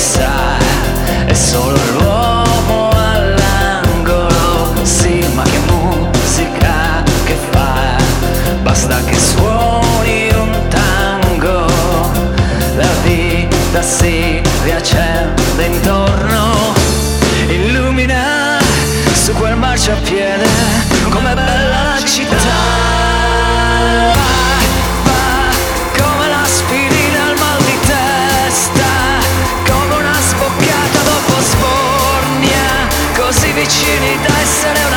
suoi I said